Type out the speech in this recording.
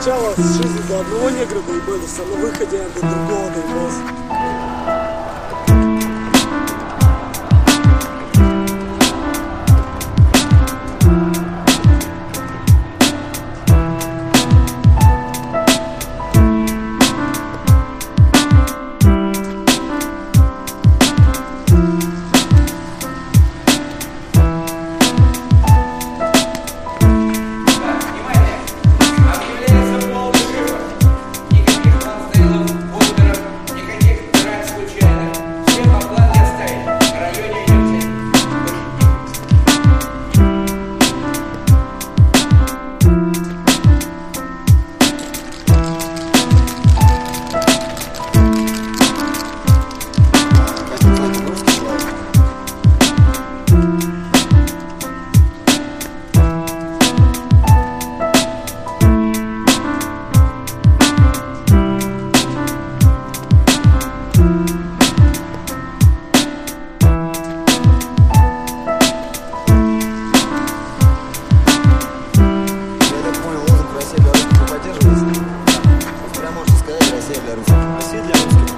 сначала с жизни до одного негра доебались, а на выходе до другого доебался. Hissediyorum. Hissediyorum.